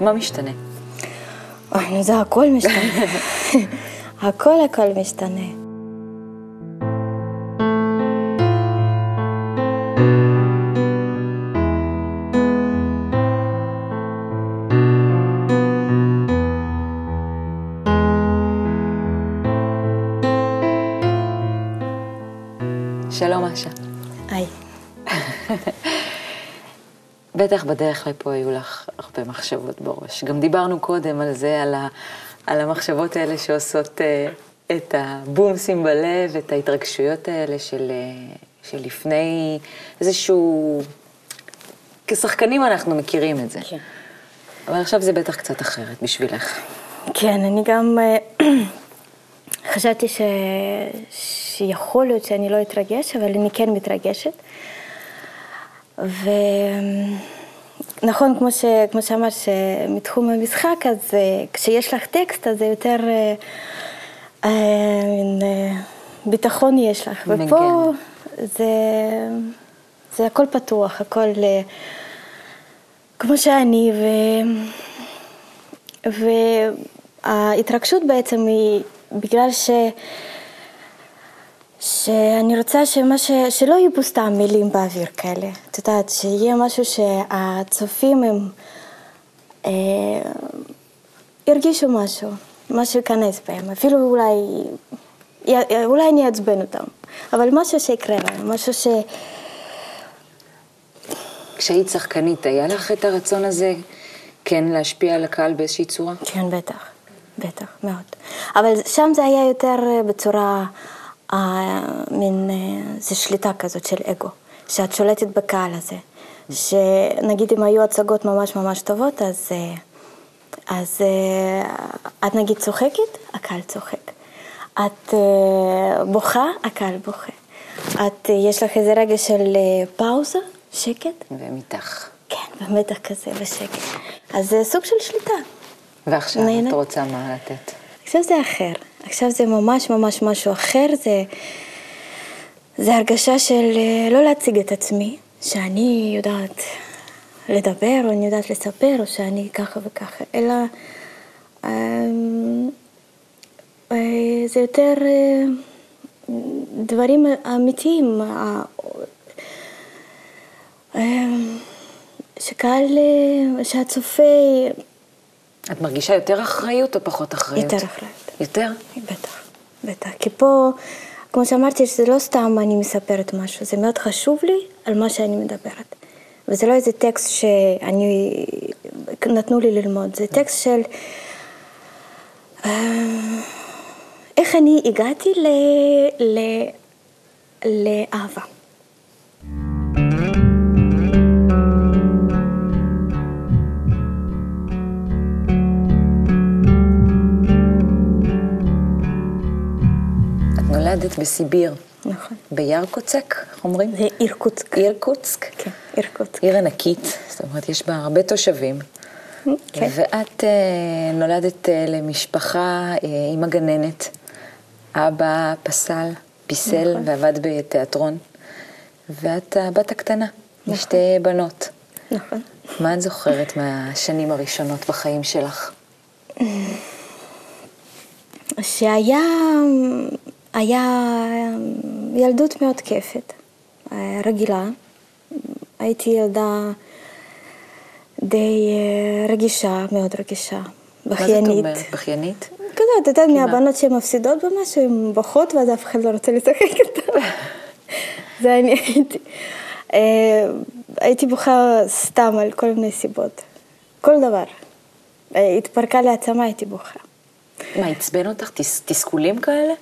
מה משתנה? אוי, נו, זה הכל משתנה. הכל הכל משתנה. שלום, אשה. היי. בטח בדרך לפה היו לך הרבה מחשבות בראש. גם דיברנו קודם על זה, על, ה, על המחשבות האלה שעושות uh, את הבומסים בלב, את ההתרגשויות האלה של, uh, של לפני איזשהו... כשחקנים אנחנו מכירים את זה. כן. אבל עכשיו זה בטח קצת אחרת בשבילך. כן, אני גם אה, חשבתי ש... שיכול להיות שאני לא אתרגש, אבל אני כן מתרגשת. ונכון, כמו, ש... כמו שאמרת, שמתחום המשחק, אז אה, כשיש לך טקסט, אז זה יותר אה, מין אה, ביטחון יש לך. מגן. ופה זה, זה הכל פתוח, הכל אה, כמו שאני, ו... וההתרגשות בעצם היא בגלל ש... שאני רוצה שמה ש... שלא יהיו פה סתם מילים באוויר כאלה. את יודעת, שיהיה משהו שהצופים הם אה, ירגישו משהו, משהו ייכנס בהם, אפילו אולי, אולי אני אעצבן אותם, אבל משהו שיקרה להם, משהו ש... כשהיית שחקנית, היה לך את הרצון הזה כן להשפיע על הקהל באיזושהי צורה? כן, בטח, בטח, מאוד. אבל שם זה היה יותר אה, בצורה, מין, אה, זה שליטה כזאת של אגו, שאת שולטת בקהל הזה. שנגיד אם היו הצגות ממש ממש טובות, אז, אה, אז אה, את נגיד צוחקת, הקהל צוחק. את בוכה, הקהל בוכה. את, יש לך איזה רגע של פאוזה, שקט, ומתח. כן, במתח כזה, בשקט. אז זה סוג של שליטה. ועכשיו נהנית? את רוצה מה לתת? עכשיו זה אחר. עכשיו זה ממש ממש משהו אחר. זה, זה הרגשה של אה, לא להציג את עצמי, שאני יודעת לדבר, או אני יודעת לספר, או שאני ככה וככה, אלא אמ, אה, זה יותר אה, דברים אמיתיים. שקהל, שהצופה את מרגישה יותר אחריות או פחות אחריות? יותר אחריות. יותר? בטח, בטח. כי פה, כמו שאמרתי, זה לא סתם אני מספרת משהו, זה מאוד חשוב לי על מה שאני מדברת. וזה לא איזה טקסט שאני, נתנו לי ללמוד, זה טקסט של אה, איך אני הגעתי ל, ל, לאהבה. נולדת בסיביר, נכון. בירקוצק, איך אומרים? זה אירקוטסק. אירקוצק. כן, אירקוטסק. עיר ענקית, זאת אומרת, יש בה הרבה תושבים. כן. ואת אה, נולדת אה, למשפחה אה, עם הגננת. אבא פסל, פיסל נכון. ועבד בתיאטרון. ואת הבת הקטנה, לשתי בנות. נכון. מה את זוכרת מהשנים הראשונות בחיים שלך? שהיה היה ילדות מאוד כיפת, אה, רגילה. הייתי ילדה די אה, רגישה, מאוד רגישה, מה זאת. אומרת? בכיינית? כזאת, את יודעת, מה? מהבנות שהן מפסידות במשהו, הן בוכות ואז אף אחד לא רוצה לשחק איתן. זה אני הייתי. אה, הייתי בוכה סתם על כל מיני סיבות. כל דבר. התפרקה לי העצמה, הייתי בוכה. מה, עצבן אותך? תס, תסכולים כאלה?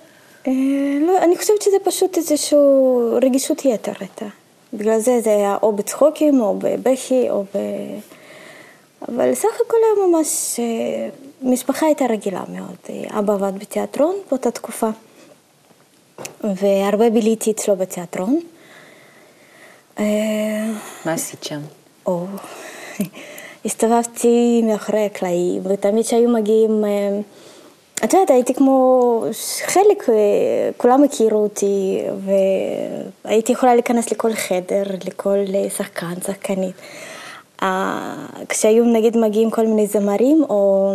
אה, לא, אני חושבת שזה פשוט איזושהי רגישות יתר הייתה. בגלל זה זה היה או בצחוקים, או בבכי, או ב... אבל סך הכל היה ממש... אה, משפחה הייתה רגילה מאוד. אה, אבא עבד בתיאטרון באותה תקופה, והרבה ביליתי אצלו בתיאטרון. מה עשית שם? או, הסתובבתי מאחורי הקלעים, ותמיד כשהיו מגיעים, את יודעת, הייתי כמו חלק, אה, כולם הכירו אותי, והייתי יכולה להיכנס לכל חדר, לכל אה, שחקן, שחקנית. כשהיו נגיד מגיעים כל מיני זמרים, או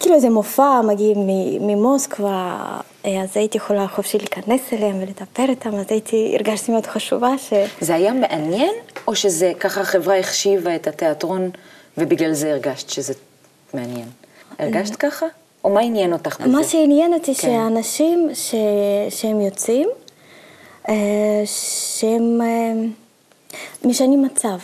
כאילו איזה מופע מגיעים ממוסקבה, אז הייתי יכולה חופשי להיכנס אליהם ולדבר איתם, אז הייתי, הרגשתי מאוד חשובה ש... זה היה מעניין, או שזה ככה החברה החשיבה את התיאטרון ובגלל זה הרגשת שזה מעניין? הרגשת ככה? או מה עניין אותך בזה? מה שעניין אותי כן. שאנשים ש... שהם יוצאים, שהם משנים מצב.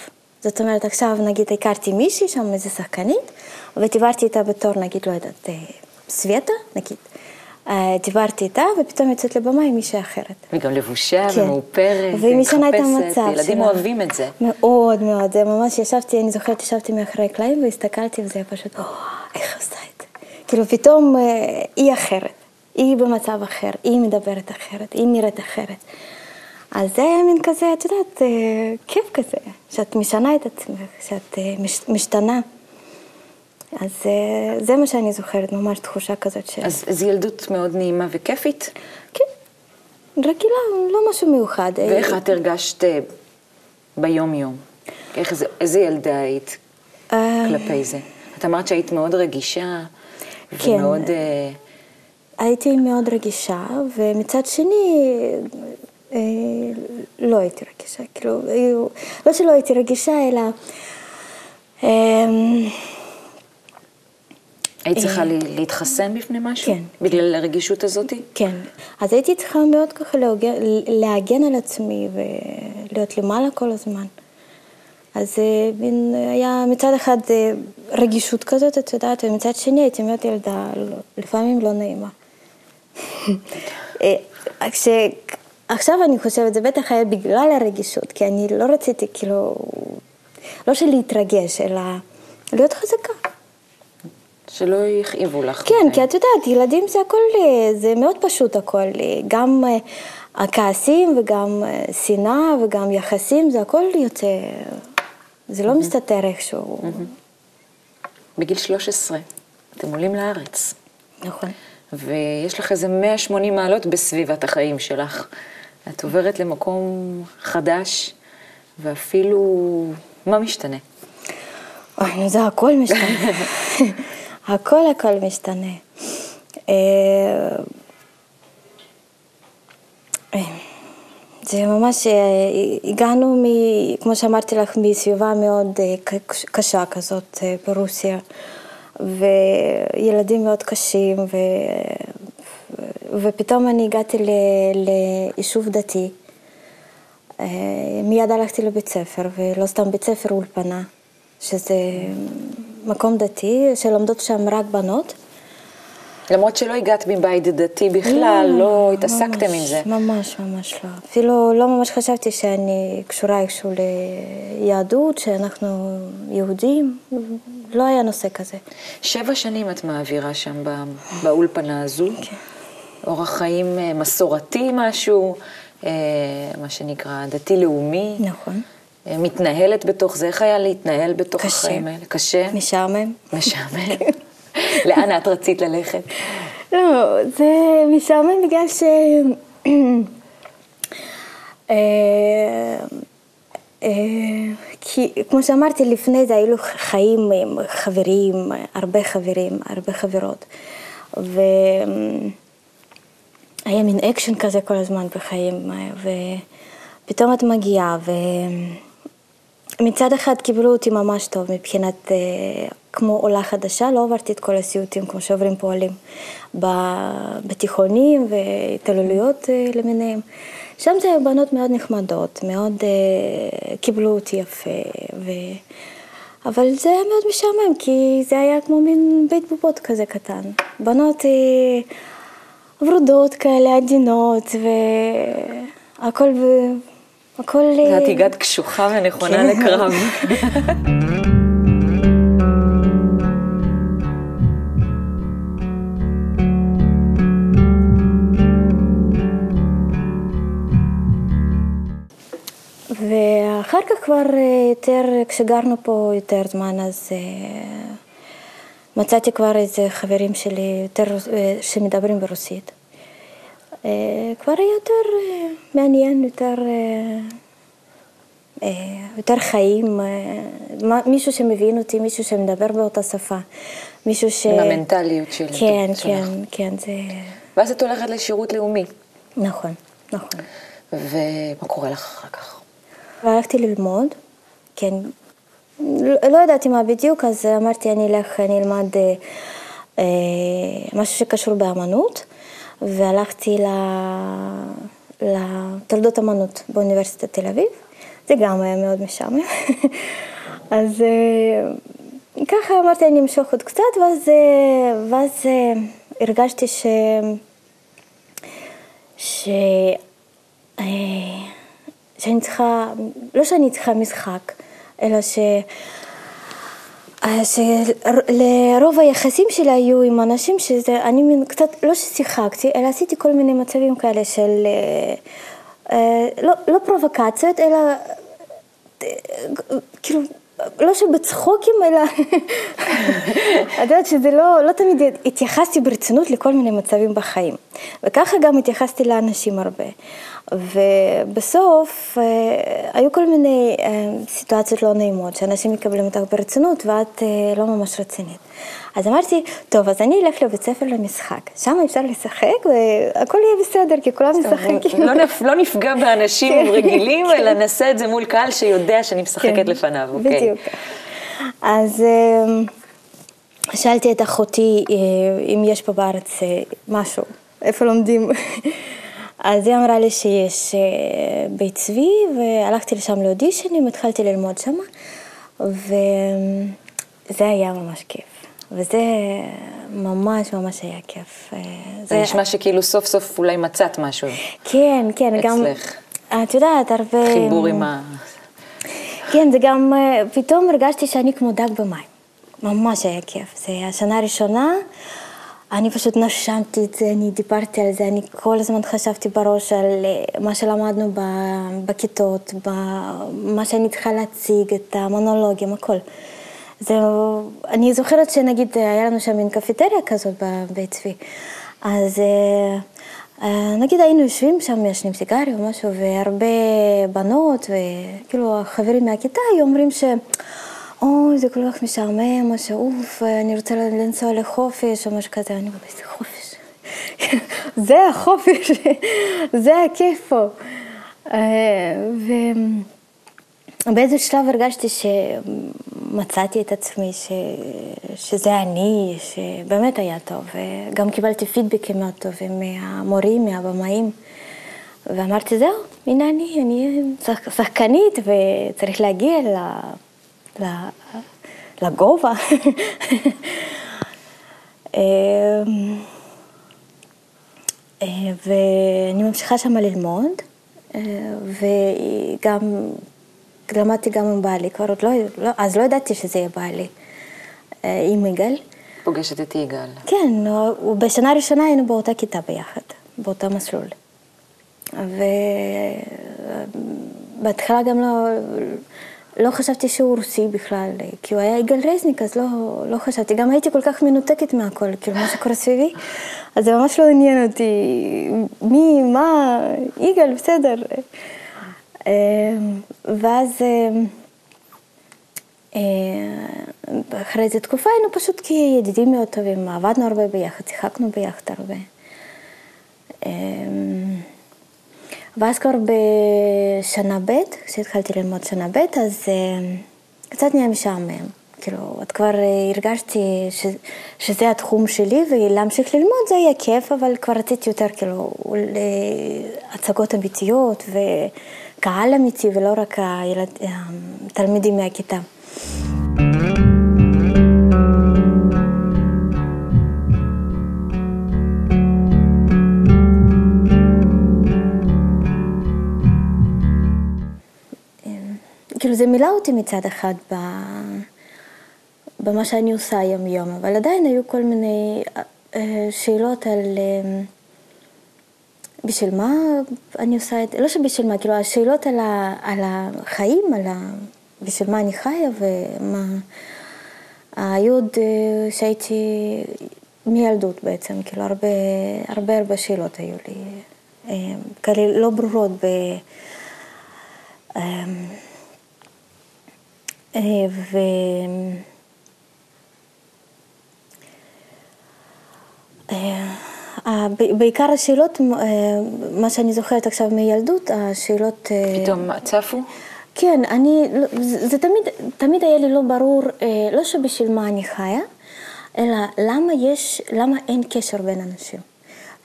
זאת אומרת, עכשיו נגיד הכרתי מישהי שם, איזה שחקנית, ודיברתי איתה בתור, נגיד, לא יודעת, סווטה, נגיד. דיברתי איתה, ופתאום יוצאת לבמה עם מישהי אחרת. וגם לבושה כן. ומאופרת, והיא משנה את המצב ילדים שלה. אוהבים את זה. מאוד מאוד, זה ממש ישבתי, אני זוכרת, ישבתי מאחורי הקלעים והסתכלתי, וזה היה פשוט, איך עושה את זה? כאילו פתאום היא אחרת, היא במצב אחר, היא מדברת אחרת, היא נראית אחרת. אז זה מין כזה, את יודעת, כיף כזה, שאת משנה את עצמך, שאת משתנה. אז זה מה שאני זוכרת, ממש תחושה כזאת של... אז זו ילדות מאוד נעימה וכיפית? כן, רגילה, לא משהו מיוחד. ואיך את הרגשת ביום-יום? איך, איזה ילדה היית כלפי זה? את אמרת שהיית מאוד רגישה, כן. ומאוד... הייתי מאוד רגישה, ומצד שני, לא הייתי רגישה, כאילו, לא שלא הייתי רגישה, אלא... היית צריכה להתחסן בפני משהו? כן. בגלל הרגישות הזאת? כן. אז הייתי צריכה מאוד ככה להגן על עצמי ולהיות למעלה כל הזמן. אז היה מצד אחד רגישות כזאת, את יודעת, ומצד שני הייתי מאוד ילדה, לפעמים לא נעימה. כש... עכשיו אני חושבת, זה בטח היה בגלל הרגישות, כי אני לא רציתי, כאילו, לא שלהתרגש, אלא להיות חזקה. שלא יכאיבו לך. כן, כי את יודעת, ילדים זה הכל, זה מאוד פשוט הכל, גם הכעסים וגם שנאה וגם יחסים, זה הכל יוצא, זה לא מסתתר איכשהו. בגיל 13, אתם עולים לארץ. נכון. ויש לך איזה 180 מעלות בסביבת החיים שלך. את עוברת למקום חדש, ואפילו, מה משתנה? אוי, זה הכל משתנה. הכל הכל משתנה. זה ממש, הגענו, מ, כמו שאמרתי לך, מסביבה מאוד קשה כזאת ברוסיה, וילדים מאוד קשים, ו, ופתאום אני הגעתי ל, ליישוב דתי. מיד הלכתי לבית ספר, ולא סתם בית ספר, אולפנה, שזה מקום דתי, שלומדות שם רק בנות. למרות שלא הגעת מבית דתי בכלל, לא, לא התעסקתם עם זה. ממש, ממש לא. אפילו לא ממש חשבתי שאני קשורה איכשהו ליהדות, שאנחנו יהודים, לא היה נושא כזה. שבע שנים את מעבירה שם באולפנה הזו. כן. אורח חיים מסורתי משהו, מה שנקרא דתי-לאומי. נכון. מתנהלת בתוך זה, איך היה להתנהל בתוך קשה. החיים האלה? קשה. משעמם. משעמם. לאן את רצית ללכת? לא, זה משעמם בגלל ש... כי כמו שאמרתי לפני זה, היו חיים עם חברים, הרבה חברים, הרבה חברות. והיה מין אקשן כזה כל הזמן בחיים, ופתאום את מגיעה, ו... מצד אחד קיבלו אותי ממש טוב מבחינת, כמו עולה חדשה, לא עברתי את כל הסיוטים כמו שעוברים עולים בתיכונים והתעללויות למיניהם. שם זה היו בנות מאוד נחמדות, מאוד קיבלו אותי יפה, ו... אבל זה היה מאוד משעמם, כי זה היה כמו מין בית בובות כזה קטן. בנות ורודות כאלה, עדינות, והכל הכל... את הגעת קשוחה ונכונה כן. לקרב. ואחר כך כבר יותר, כשגרנו פה יותר זמן, אז מצאתי כבר איזה חברים שלי יותר, שמדברים ברוסית. כבר היה יותר מעניין, יותר יותר חיים, מישהו שמבין אותי, מישהו שמדבר באותה שפה, מישהו ש... עם המנטליות של... כן, כן, כן, זה... ואז את הולכת לשירות לאומי. נכון, נכון. ומה קורה לך אחר כך? והלכתי ללמוד, כן, לא, ידעתי מה בדיוק, אז אמרתי אני אלך, אני אלמד אה, אה, משהו שקשור באמנות, והלכתי לתולדות אמנות באוניברסיטת תל אביב, זה גם היה מאוד משעמם. אז אה, ככה אמרתי אני אמשוך עוד קצת, ואז, אה, ואז אה, הרגשתי ש... ש... שאני צריכה, לא שאני צריכה משחק, אלא ש... שלרוב היחסים שלי היו עם אנשים שזה, אני קצת, לא ששיחקתי, אלא עשיתי כל מיני מצבים כאלה של, לא, לא פרובוקציות, אלא כאילו לא שבצחוקים, אלא את יודעת שזה לא, לא תמיד התייחסתי ברצינות לכל מיני מצבים בחיים. וככה גם התייחסתי לאנשים הרבה. ובסוף אה, היו כל מיני אה, סיטואציות לא נעימות, שאנשים מקבלים אותך ברצינות ואת אה, לא ממש רצינית. אז אמרתי, טוב, אז אני אלך לבית ספר למשחק, שם אפשר לשחק והכל יהיה בסדר, כי כולם משחקים. לא, נפ, לא נפגע באנשים כן, רגילים, כן. אלא נעשה את זה מול קהל שיודע שאני משחקת כן, לפניו, אוקיי. בדיוק. אז שאלתי את אחותי אם יש פה בארץ משהו, איפה לומדים. אז היא אמרה לי שיש בית צבי, והלכתי לשם לאודישנים, התחלתי ללמוד שם, וזה היה ממש כיף. וזה ממש ממש היה כיף. זה, זה נשמע שכאילו סוף סוף אולי מצאת משהו. כן, כן, אצלך. גם... את יודעת, הרבה... חיבור עם ה... כן, זה גם, פתאום הרגשתי שאני כמו דג במים. ממש היה כיף. זה השנה הראשונה. אני פשוט נשמתי את זה, אני דיברתי על זה, אני כל הזמן חשבתי בראש על אה, מה שלמדנו בכיתות, מה שאני צריכה להציג, את המונולוגים, הכל. זהו, אני זוכרת שנגיד היה לנו שם מין קפיטריה כזאת בבית צבי, אז אה, אה, נגיד היינו יושבים שם, ישנים סיגריה או משהו, והרבה בנות, וכאילו החברים מהכיתה היו אומרים ש... אוי, זה כל כך משעמם, או שאוף, אני רוצה לנסוע לחופש, או משהו כזה, אני אומרת, איזה חופש. זה החופש, זה הכיף פה. ובאיזה שלב הרגשתי שמצאתי את עצמי, ש... שזה אני, שבאמת היה טוב, וגם קיבלתי פידבקים מאוד טובים מהמורים, מהבמאים, ואמרתי, זהו, הנה אני, אני שחקנית וצריך להגיע ל... לגובה. אמ, אה, ואני ממשיכה שם ללמוד, אה, וגם למדתי גם עם בעלי, כבר עוד לא, לא, אז לא ידעתי שזה יהיה בעלי, אה, עם יגאל. פוגשת את יגאל. כן, בשנה הראשונה היינו באותה כיתה ביחד, באותה מסלול. ובהתחלה גם לא, לא חשבתי שהוא רוסי בכלל, כי הוא היה יגאל רזניק, אז לא, לא חשבתי. גם הייתי כל כך מנותקת מהכל, כאילו, מה שקורה סביבי, אז זה ממש לא עניין אותי מי, מה, יגאל, בסדר. אמ, ואז אה, אחרי איזה תקופה היינו פשוט כידידים מאוד טובים, עבדנו הרבה ביחד, שיחקנו ביחד הרבה. אמ, ואז כבר בשנה ב', כשהתחלתי ללמוד שנה ב', אז קצת נהיה משעמם. כאילו, את כבר הרגשתי ש, שזה התחום שלי, ולהמשיך ללמוד זה היה כיף, אבל כבר רציתי יותר כאילו להצגות אמיתיות וקהל אמיתי, ולא רק הילד, התלמידים מהכיתה. כאילו זה מילא אותי מצד אחד ב... במה שאני עושה יום-יום, אבל עדיין היו כל מיני אה, שאלות על אה, בשביל מה אני עושה את זה, לא שבשביל מה, כאילו השאלות על, ה... על החיים, על ה... בשביל מה אני חיה ומה... היו עוד אה, שהייתי מילדות בעצם, כאילו הרבה הרבה הרבה שאלות היו לי, כאלה לא ברורות ב... ו... בעיקר השאלות, מה שאני זוכרת עכשיו מילדות, השאלות... פתאום צפו? כן, אני, זה תמיד, תמיד היה לי לא ברור, לא שבשביל מה אני חיה, אלא למה יש, למה אין קשר בין אנשים.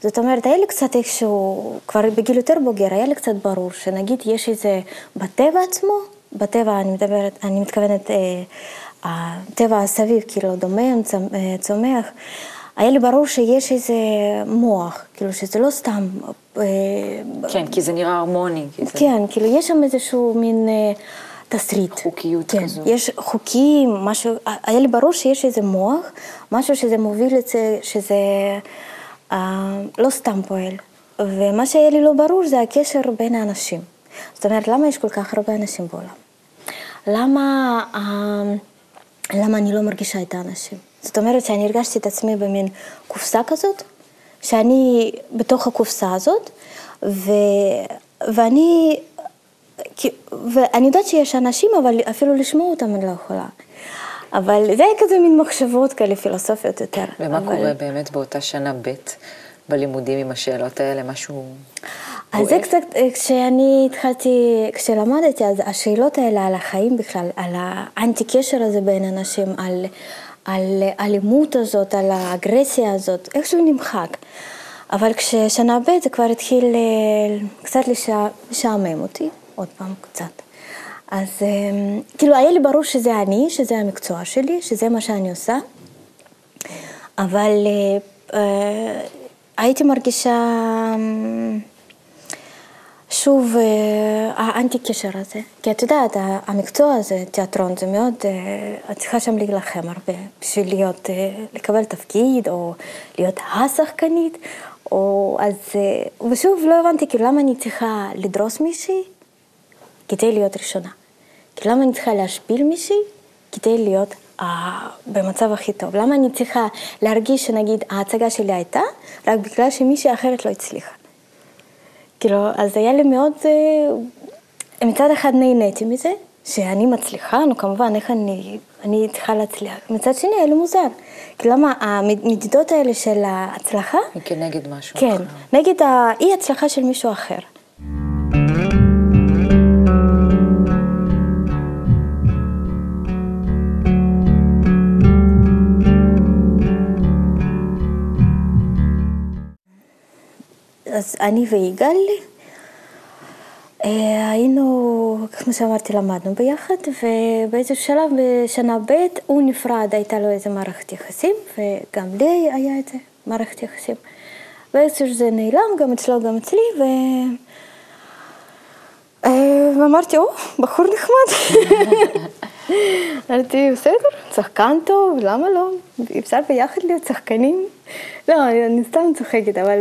זאת אומרת, היה לי קצת איכשהו, כבר בגיל יותר בוגר, היה לי קצת ברור שנגיד יש איזה, בטבע עצמו, בטבע אני מדברת, אני מתכוונת, אה, הטבע הסביב, כאילו דומם, צומח, היה לי ברור שיש איזה מוח, כאילו שזה לא סתם... כן, כי זה נראה הרמוני. זה... כן, כאילו יש שם איזשהו מין תסריט. חוקיות כן, כזו. יש חוקים, משהו, היה לי ברור שיש איזה מוח, משהו שזה מוביל את זה, שזה אה, לא סתם פועל. ומה שהיה לי לא ברור זה הקשר בין האנשים. זאת אומרת, למה יש כל כך הרבה אנשים בעולם? למה, אה, למה אני לא מרגישה את האנשים? זאת אומרת שאני הרגשתי את עצמי במין קופסה כזאת, שאני בתוך הקופסה הזאת, ו, ואני, ואני יודעת שיש אנשים, אבל אפילו לשמוע אותם אני לא יכולה. אבל זה היה כזה מין מחשבות כאלה פילוסופיות יותר. ומה אבל... קורה באמת באותה שנה ב' בלימודים עם השאלות האלה, משהו... אז זה קצת, כשאני התחלתי, כשלמדתי, אז השאלות האלה על החיים בכלל, על האנטי קשר הזה בין אנשים, על... על האלימות הזאת, על האגרסיה הזאת, איכשהו נמחק. אבל כששנה ב' זה כבר התחיל קצת לשעמם אותי, עוד פעם קצת. אז כאילו היה לי ברור שזה אני, שזה המקצוע שלי, שזה מה שאני עושה, אבל הייתי מרגישה שוב האנטי קשר הזה. כי את יודעת, המקצוע הזה, תיאטרון, זה מאוד, את צריכה שם להילחם הרבה בשביל להיות, לקבל תפקיד, או להיות השחקנית, או אז, ושוב לא הבנתי כאילו למה אני צריכה לדרוס מישהי כדי להיות ראשונה. כי למה אני צריכה להשפיל מישהי כדי להיות אה, במצב הכי טוב? למה אני צריכה להרגיש שנגיד ההצגה שלי הייתה רק בגלל שמישהי אחרת לא הצליחה? כאילו, אז היה לי מאוד, אה, מצד אחד נהניתי מזה, שאני מצליחה, נו כמובן, איך אני, אני צריכה להצליח. מצד שני, היה לי מוזר. כי למה המדידות האלה של ההצלחה... כנגד משהו כן, אחר. נגד האי הצלחה של מישהו אחר. אני ויגאל היינו, כמו שאמרתי, למדנו ביחד, ובאיזשהו שלב בשנה ב' הוא נפרד, הייתה לו איזה מערכת יחסים, וגם לי היה איזה מערכת יחסים. באיזשהו זה נעלם, גם אצלו, גם אצלי, ו... ואמרתי, או, בחור נחמד. אמרתי, בסדר, שחקן טוב, למה לא? אפשר ביחד להיות שחקנים? לא, אני סתם צוחקת, אבל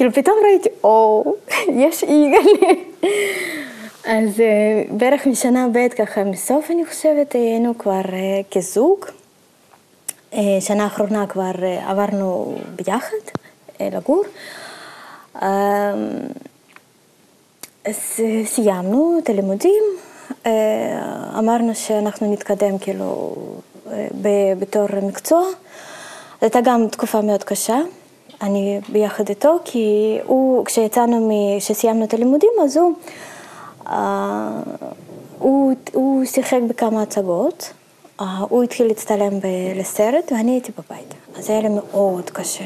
כאילו פתאום ראיתי, או, יש יגאל. אז בערך משנה ב' ככה, מסוף אני חושבת, היינו כבר כזוג. שנה האחרונה כבר עברנו ביחד לגור. אז סיימנו את הלימודים, אמרנו שאנחנו נתקדם כאילו בתור מקצוע. זו הייתה גם תקופה מאוד קשה. אני ביחד איתו, כי הוא, כשיצאנו, כשסיימנו את הלימודים, אז הוא, הוא, הוא שיחק בכמה הצגות, הוא התחיל להצטלם לסרט ואני הייתי בבית. אז היה לי מאוד קשה.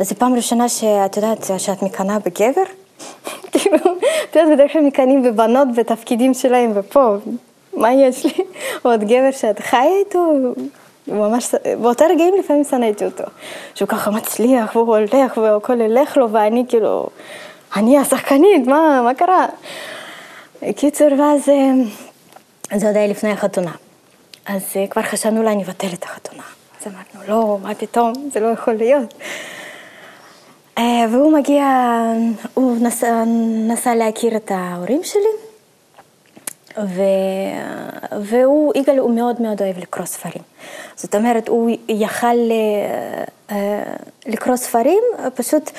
וזו פעם ראשונה שאת יודעת, שאת מקנאה בגבר. כאילו, את יודעת, בדרך כלל מקנאים בבנות בתפקידים שלהם, ופה, מה יש לי? עוד גבר שאת חיה איתו, ממש, באותה רגעים לפעמים שנאתי אותו. שהוא ככה מצליח, והוא הולך, והכל הולך לו, ואני כאילו, אני השחקנית, מה, מה קרה? קיצור, ואז זה עוד היה לפני החתונה. אז כבר חשבנו אולי נבטל את החתונה. אז אמרנו, לא, מה פתאום, זה לא יכול להיות. והוא מגיע, הוא נסע, נסע להכיר את ההורים שלי. ו... והוא, יגאל הוא מאוד מאוד אוהב לקרוא ספרים. זאת אומרת, הוא יכל לקרוא ספרים, פשוט,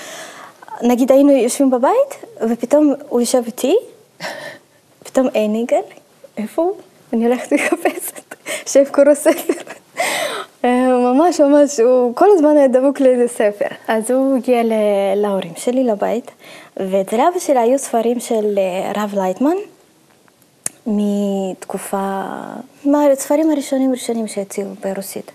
נגיד היינו יושבים בבית, ופתאום הוא יושב איתי, פתאום אין יגאל, איפה הוא? אני הולכת לחפש אותו. שקורא ספר. אה, ממש ממש, הוא כל הזמן היה דבוק לאיזה ספר. אז הוא הגיע להורים שלי לבית, ואצל אבא שלי היו ספרים של אה, הרב לייטמן, מתקופה, מהספרים הראשונים הראשונים שהציעו ברוסית.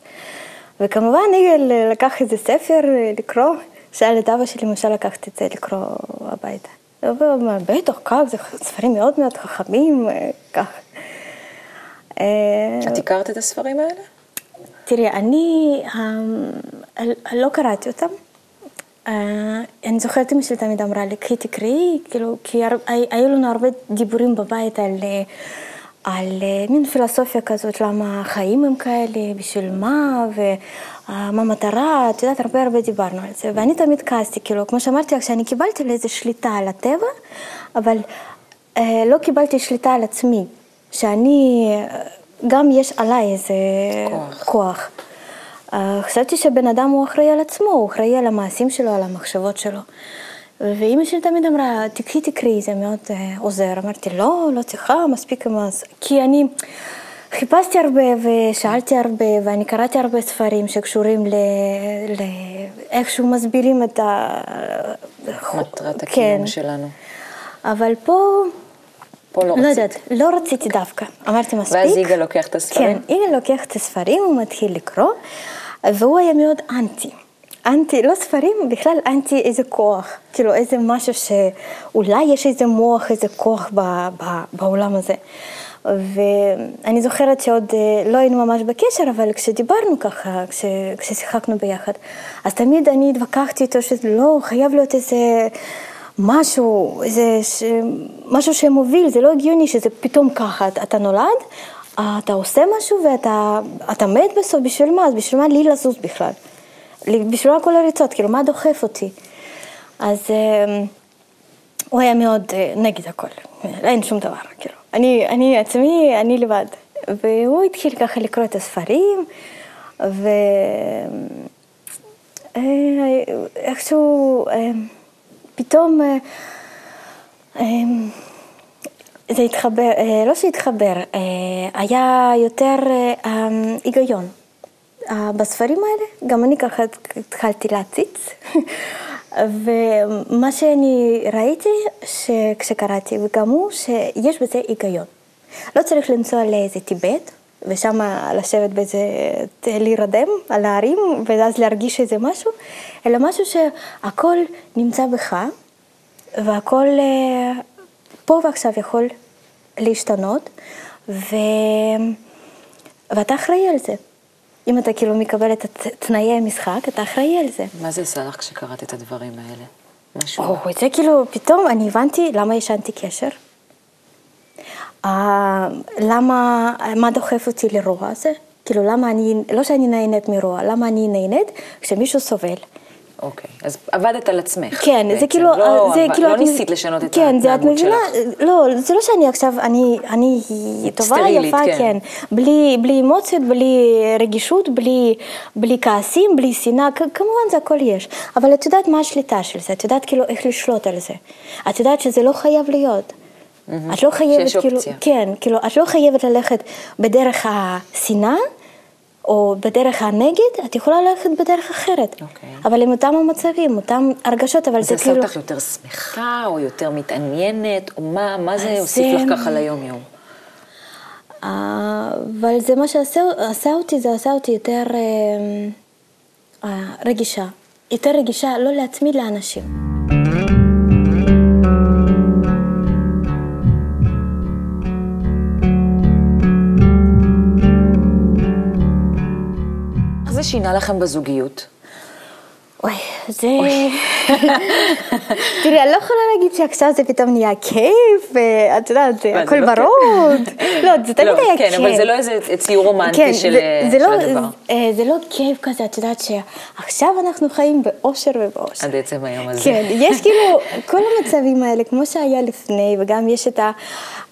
וכמובן יגאל לקח איזה ספר לקרוא, שאל את אבא שלי למשל לקחת את זה לקרוא הביתה. הוא אומר, בטח, כך, זה ספרים מאוד מאוד חכמים, כך. את הכרת את הספרים האלה? תראי, אני לא קראתי אותם. אני זוכרת אמא שלי תמיד אמרה לי, קחי תקראי, כאילו, כי היו לנו הרבה דיבורים בבית על, על מין פילוסופיה כזאת, למה החיים הם כאלה, בשביל מה, ומה המטרה, את יודעת, הרבה הרבה דיברנו על זה. ואני תמיד כעסתי, כאילו, כמו שאמרתי לך, שאני קיבלתי לאיזו שליטה על הטבע, אבל לא קיבלתי שליטה על עצמי, שאני... גם יש עליי איזה כוח. כוח. Uh, חשבתי שבן אדם הוא אחראי על עצמו, הוא אחראי על המעשים שלו, על המחשבות שלו. ואימא שלי תמיד אמרה, תקחי תקראי, זה מאוד uh, עוזר. אמרתי, לא, לא צריכה, מספיק עם זה. כי אני חיפשתי הרבה ושאלתי הרבה, ואני קראתי הרבה ספרים שקשורים לאיכשהו מסבירים את ה... מטרת הקיום כן. שלנו. אבל פה... פה לא, לא רצית. יודעת, לא רציתי דווקא. אמרתי מספיק. ואז יגאל לוקח את הספרים? כן, יגאל לוקח את הספרים, הוא מתחיל לקרוא, והוא היה מאוד אנטי. אנטי, לא ספרים, בכלל אנטי איזה כוח. כאילו איזה משהו שאולי יש איזה מוח, איזה כוח ב, ב, בעולם הזה. ואני זוכרת שעוד אה, לא היינו ממש בקשר, אבל כשדיברנו ככה, כש, כששיחקנו ביחד, אז תמיד אני התווכחתי איתו שזה לא, חייב להיות איזה... משהו, זה ש... משהו שמוביל, זה לא הגיוני שזה פתאום ככה, אתה נולד, אתה עושה משהו ואתה מת בסוף, בשביל מה? אז בשביל מה לי לזוז בכלל? בשביל מה כל הריצות, כאילו, מה דוחף אותי? אז אה, הוא היה מאוד אה, נגד הכל, אין שום דבר, כאילו. אני, אני עצמי, אני לבד. והוא התחיל ככה לקרוא את הספרים, ואיכשהו... אה, פתאום אה, אה, זה התחבר, אה, לא שהתחבר, היה יותר היגיון. בספרים האלה, גם אני ככה התחלתי להציץ, ומה שאני ראיתי כשקראתי, וגם הוא, שיש בזה היגיון. לא צריך לנסוע לאיזה טיבט, ושם לשבת באיזה, להירדם על ההרים, ואז להרגיש איזה משהו, אלא משהו שהכל נמצא בך, והכל אה, פה ועכשיו יכול להשתנות, ו... ואתה אחראי על זה. אם אתה כאילו מקבל את תנאי המשחק, אתה אחראי על זה. מה זה עשה לך כשקראת את הדברים האלה? משהו? או, זה כאילו, פתאום אני הבנתי למה ישנתי קשר. Uh, למה, מה דוחף אותי לרוע הזה? כאילו, למה אני, לא שאני נהנית מרוע, למה אני נהנית כשמישהו סובל. אוקיי, אז עבדת על עצמך. כן, בעצם. זה כאילו... לא, זה אבל, כאילו לא ניסית לשנות את כן, ההתנהגות שלך. לא, זה לא שאני עכשיו, אני, אני טובה, סטרילית, יפה, כן. כן. בלי, בלי אמוציות, בלי רגישות, בלי, בלי כעסים, בלי שנאה, כמובן זה הכל יש. אבל את יודעת מה השליטה של זה, את יודעת כאילו איך לשלוט על זה. את יודעת שזה לא חייב להיות. Mm-hmm. את לא חייבת, כאילו, אופציה. כן, כאילו, את לא חייבת ללכת בדרך השנאה, או בדרך הנגד, את יכולה ללכת בדרך אחרת. אוקיי. אבל עם אותם המצבים, אותם הרגשות, אבל זה זה כאילו... אותך יותר שמחה, או יותר מתעניינת, או מה, מה זה הוסיף זה- לך ככה ליום-יום? אה, אבל זה מה שעשה עשה אותי, זה עשה אותי יותר אה, אה, רגישה. יותר רגישה, לא לעצמי, לאנשים. זה שינה לכם בזוגיות? אוי, זה... תראי, אני לא יכולה להגיד שעכשיו זה פתאום נהיה כיף, ואת יודעת, זה זה הכל לא. ורוד. לא, זה תמיד לא, היה כן, כיף. אבל זה לא איזה ציור רומנטי כן, של, זה- זה של לא- הדבר. אה, זה לא כיף כזה, את יודעת שעכשיו אנחנו חיים באושר ובאושר. עד עצם היום הזה. כן, יש כאילו כל המצבים האלה, כמו שהיה לפני, וגם יש את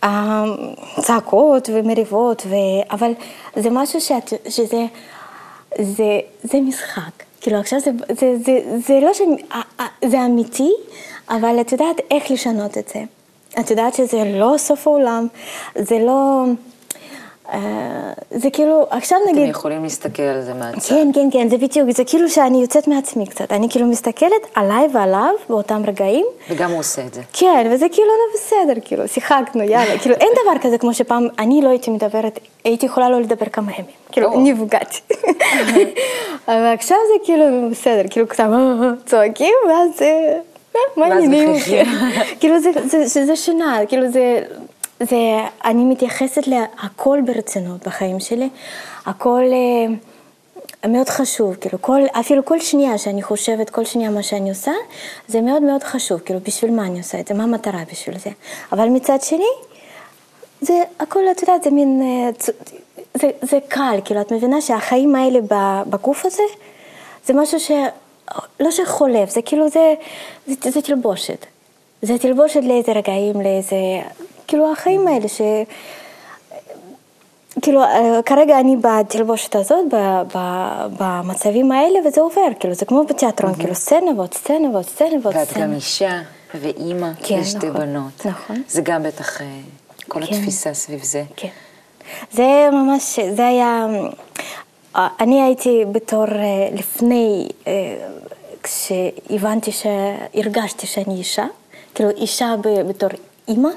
הצעקות ומריבות. אבל זה משהו שזה זה, זה משחק. כאילו עכשיו זה, זה, זה, זה לא ש... זה אמיתי, אבל את יודעת איך לשנות את זה. את יודעת שזה לא סוף העולם, זה לא... אה, זה כאילו, עכשיו נגיד... אתם יכולים להסתכל על זה מהצד. כן, כן, כן, זה בדיוק, זה כאילו שאני יוצאת מעצמי קצת. אני כאילו מסתכלת עליי ועליו באותם רגעים. וגם הוא עושה את זה. כן, וזה כאילו לא בסדר, כאילו, שיחקנו, יאללה. כאילו, אין דבר כזה כמו שפעם אני לא הייתי מדברת, הייתי יכולה לא לדבר כמה ימים. כאילו. נפגעתי. אבל עכשיו זה כאילו בסדר, כאילו קצת צועקים, ואז אה, מה העניינים? כאילו, זה- זה- זה זה שינה, כאילו זה... זה, אני מתייחסת להכל ברצינות בחיים שלי, הכל אה, מאוד חשוב, כאילו כל, אפילו כל שנייה שאני חושבת, כל שנייה מה שאני עושה, זה מאוד מאוד חשוב, כאילו בשביל מה אני עושה את זה, מה המטרה בשביל זה. אבל מצד שני, זה הכל, את יודעת, זה מין, אה, זה, זה קל, כאילו, את מבינה שהחיים האלה בגוף הזה, זה משהו ש... לא שחולף, זה כאילו, זה, זה, זה תלבושת. זה תלבושת לאיזה רגעים, לאיזה... כאילו, החיים האלה ש... כאילו, אה, כרגע אני בתלבושת הזאת, במצבים האלה, וזה עובר, כאילו, זה כמו בתיאטרון, כאילו, סצנה ועוד סצנה ועוד סצנה ועוד ואת סצנה. גם אישה ואימא כן, לשתי נכון, בנות. נכון. זה גם בטח אה, כל כן. התפיסה סביב זה. כן. זה ממש, זה היה, אה, אני הייתי בתור לפני, כשהבנתי שהרגשתי שאני אישה, כאילו אישה בתור אימא,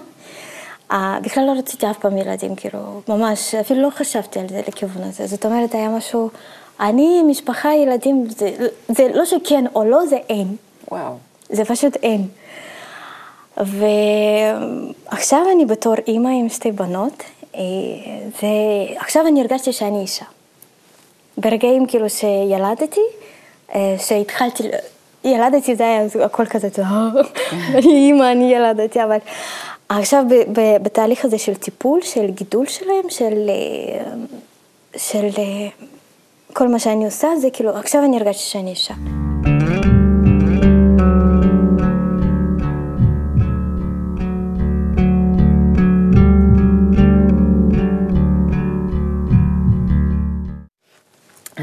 בכלל לא רציתי אף פעם ילדים, כאילו, ממש, אפילו לא חשבתי על זה לכיוון הזה. זאת אומרת, היה משהו, אני, משפחה, ילדים, זה, זה לא שכן או לא, זה אין. וואו. זה פשוט אין. ועכשיו אני בתור אימא עם שתי בנות, אה, זה... עכשיו אני הרגשתי שאני אישה. ברגעים כאילו שילדתי, אה, שהתחלתי, ילדתי זה היה הכל כזה, "אה, אני אימא, אני ילדתי, אבל עכשיו בתהליך הזה של טיפול, של גידול שלהם, של, אה, של אה, כל מה שאני עושה, זה כאילו, עכשיו אני הרגשתי שאני אישה.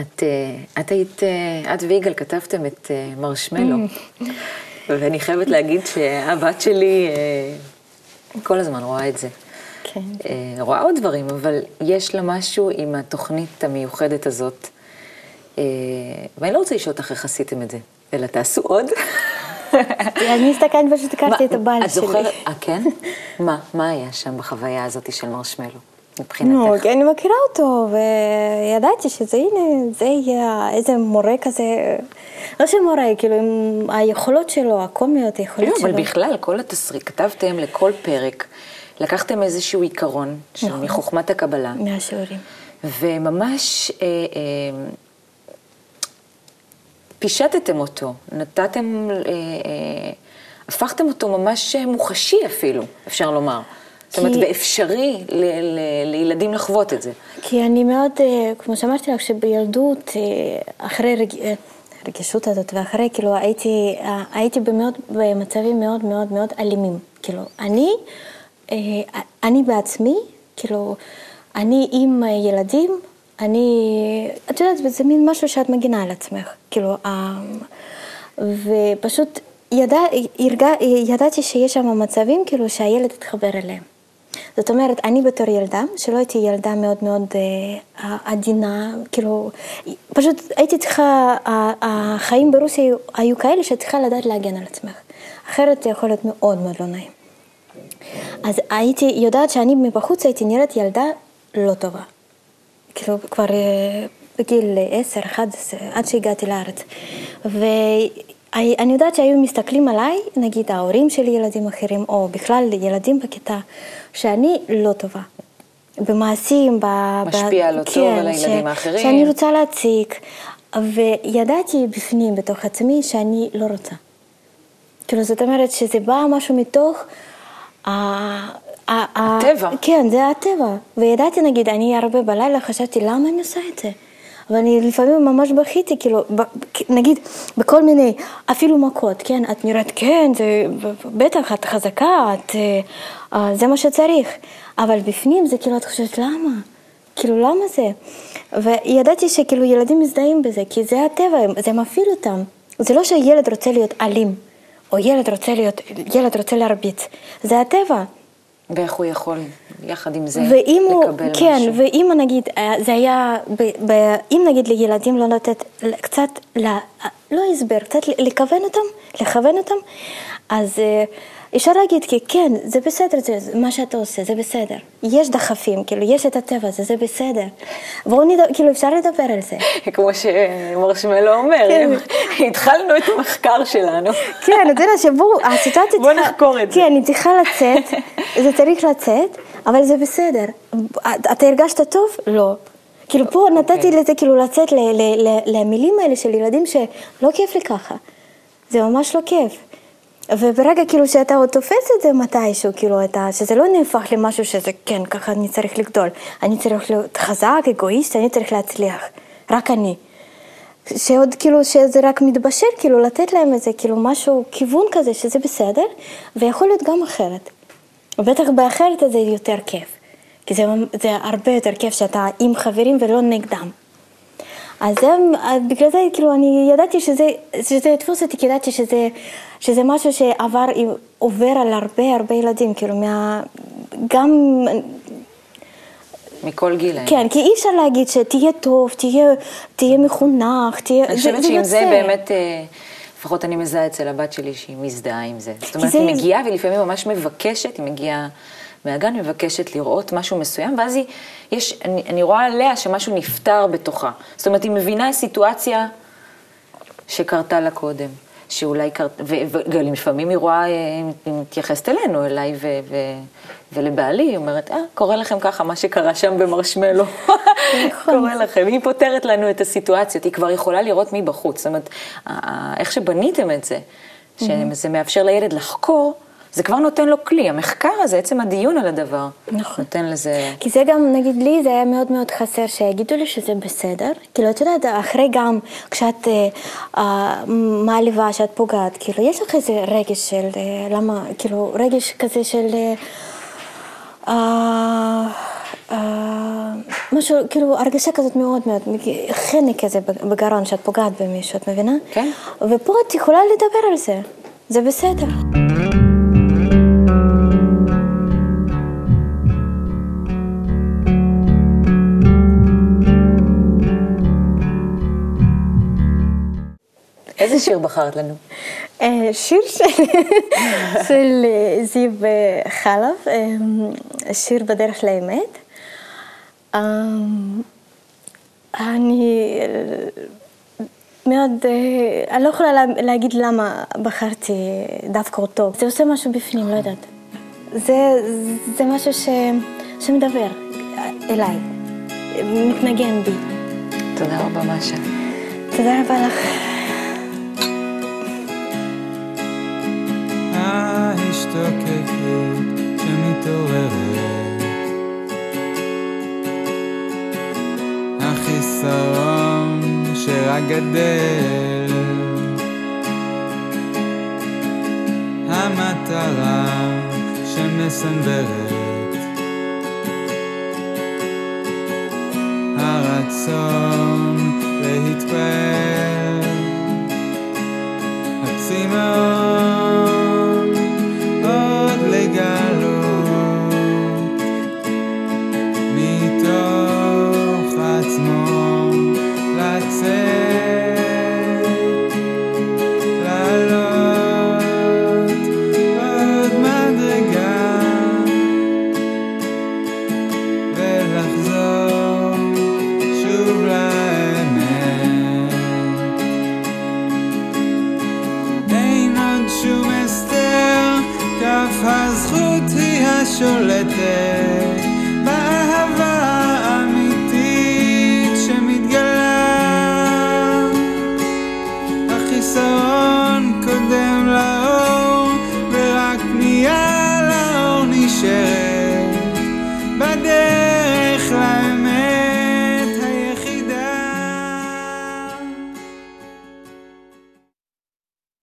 את, אה, את היית, את ויגאל כתבתם את מרשמלו, ואני חייבת להגיד שהבת שלי כל הזמן רואה את זה. כן. אה, רואה עוד דברים, אבל יש לה משהו עם התוכנית המיוחדת הזאת, אה, ואני לא רוצה לשאול אותך איך עשיתם את זה, אלא תעשו עוד. אני הסתכלת, פשוט הכרתי את הבעל את שלי. זוכרת, אה, כן? מה, מה היה שם בחוויה הזאת של מרשמלו, מבחינתך? כי אני מכירה אותו, וידעתי שזה הנה, זה יהיה איזה מורה כזה, לא שמורה, כאילו עם היכולות שלו, הקומיות, לא, היכולות שלו. אבל בכלל, כל התסריט, כתבתם לכל פרק, לקחתם איזשהו עיקרון של נכון. מחוכמת הקבלה, מהשיעורים. וממש אה, אה, פישטתם אותו, נתתם, אה, אה, הפכתם אותו ממש מוחשי אפילו, אפשר לומר. זאת אומרת, ואפשרי לילדים לחוות את זה. כי אני מאוד, אה, כמו שאמרתי לך, שבילדות, אה, אחרי. אה, הרגישות הזאת, ואחרי, כאילו, הייתי, הייתי במאוד, במצבים מאוד מאוד מאוד אלימים. כאילו, אני, אני בעצמי, כאילו, אני עם ילדים, אני, את יודעת, זה מין משהו שאת מגינה על עצמך. כאילו, ופשוט ידע, הרגע, ידעתי שיש שם מצבים, כאילו, שהילד התחבר אליהם. זאת אומרת, אני בתור ילדה, שלא הייתי ילדה מאוד מאוד אה, עדינה, כאילו, פשוט הייתי צריכה, החיים ברוסיה היו, היו כאלה שאת צריכה לדעת להגן על עצמך, אחרת זה יכול להיות מאוד מאוד לא נעים. אז הייתי יודעת שאני מבחוץ הייתי נראית ילדה לא טובה. כאילו, כבר אה, בגיל 10, 11, עד שהגעתי לארץ. ואני יודעת שהיו מסתכלים עליי, נגיד ההורים שלי ילדים אחרים, או בכלל ילדים בכיתה, שאני לא טובה. במעשים, ב... משפיעה ב... לא טוב על הילדים האחרים. שאני רוצה להציג, וידעתי בפנים, בתוך עצמי, שאני לא רוצה. כאילו, זאת אומרת שזה בא משהו מתוך... הטבע. כן, זה הטבע. וידעתי, נגיד, אני הרבה בלילה חשבתי, למה אני עושה את זה? ואני לפעמים ממש בכיתי, כאילו, נגיד, בכל מיני, אפילו מכות, כן? את נראית, כן, זה, בטח, את חזקה, את, אה, אה, זה מה שצריך. אבל בפנים זה כאילו, את חושבת, למה? כאילו, למה זה? וידעתי שכאילו ילדים מזדהים בזה, כי זה הטבע, זה מפעיל אותם. זה לא שילד רוצה להיות אלים, או ילד רוצה להיות, ילד רוצה להרביץ, זה הטבע. ואיך הוא יכול, יחד עם זה, ואם הוא, לקבל כן, משהו. ואם נגיד, אה, זה היה, ב, ב, אם נגיד לילדים לא לתת קצת, לא, לא הסבר, קצת לכוון אותם, לכוון אותם, אז אפשר להגיד כי כן, זה בסדר, זה, מה שאתה עושה, זה בסדר. יש דחפים, כאילו, יש את הטבע הזה, זה בסדר. בואו נדבר, כאילו, אפשר לדבר על זה. כמו שמרשמלו אומר, כן. התחלנו את המחקר שלנו. כן, אתה יודע שבואו, הסיטואציה בוא נחקור את זה. כן, היא צריכה לצאת, זה צריך לצאת, אבל זה בסדר. אתה הרגשת טוב? לא. כאילו פה נתתי אוקיי. לזה כאילו לצאת למילים האלה של ילדים שלא כיף לי ככה. זה ממש לא כיף. וברגע כאילו שאתה עוד תופס את זה מתישהו, כאילו אתה, שזה לא נהפך למשהו שזה כן, ככה אני צריך לגדול. אני צריך להיות חזק, אגואיסט, אני צריך להצליח. רק אני. שעוד כאילו שזה רק מתבשל, כאילו לתת להם איזה כאילו משהו, כיוון כזה שזה בסדר, ויכול להיות גם אחרת. ובטח באחרת זה יותר כיף. כי זה, זה הרבה יותר כיף שאתה עם חברים ולא נגדם. אז זה, בגלל זה, כאילו, אני ידעתי שזה, שזה יתפוס אותי, כי ידעתי שזה, שזה משהו שעבר, עובר על הרבה הרבה ילדים, כאילו, מה... גם... מכל גילאים. כן, כי אי אפשר להגיד שתהיה טוב, תהיה, תהיה מחונך, תהיה... אני חושבת שעם זה באמת, אה, לפחות אני מזהה אצל הבת שלי שהיא מזדהה עם זה. זאת אומרת, זה- היא מגיעה ולפעמים ממש מבקשת, היא מגיעה מהגן, מבקשת לראות משהו מסוים, ואז היא, יש, אני, אני רואה עליה שמשהו נפתר בתוכה. זאת אומרת, היא מבינה סיטואציה שקרתה לה קודם. שאולי קרתה, וגם לפעמים היא רואה, אה, היא מתייחסת אלינו, אליי ו, ו, ולבעלי, היא אומרת, אה, קורה לכם ככה, מה שקרה שם במרשמלו. קורה לכם, היא פותרת לנו את הסיטואציות, היא כבר יכולה לראות מבחוץ. זאת אומרת, איך שבניתם את זה, שזה מאפשר לילד לחקור, זה כבר נותן לו כלי. המחקר הזה, עצם הדיון על הדבר, נכון. נותן לזה... כי זה גם, נגיד לי, זה היה מאוד מאוד חסר שיגידו לי שזה בסדר. כאילו, את יודעת, אחרי גם, כשאת אה, אה, מעליבה, שאת פוגעת, כאילו, יש לך איזה רגש של, אה, למה, כאילו, רגש כזה של... אה, אה, אה, משהו, כאילו, הרגשה כזאת מאוד מאוד, חנק כזה בגרון, שאת פוגעת במישהו, את מבינה? כן. ופה את יכולה לדבר על זה, זה בסדר. איזה שיר בחרת לנו? אה, שיר של, של אה, זיו אה, חלב, שיר בדרך לאמת. אני מאוד, אני לא יכולה לה- להגיד למה בחרתי דווקא אותו. זה עושה משהו בפנים, לא יודעת. זה, זה משהו ש, שמדבר אליי, מתנגן בי. תודה רבה, משה. תודה רבה לך. ההשתוקקות שמתעוררת. החיסרון שרק גדל המטרה שמסנוורת הרצון להתפעל הצמאון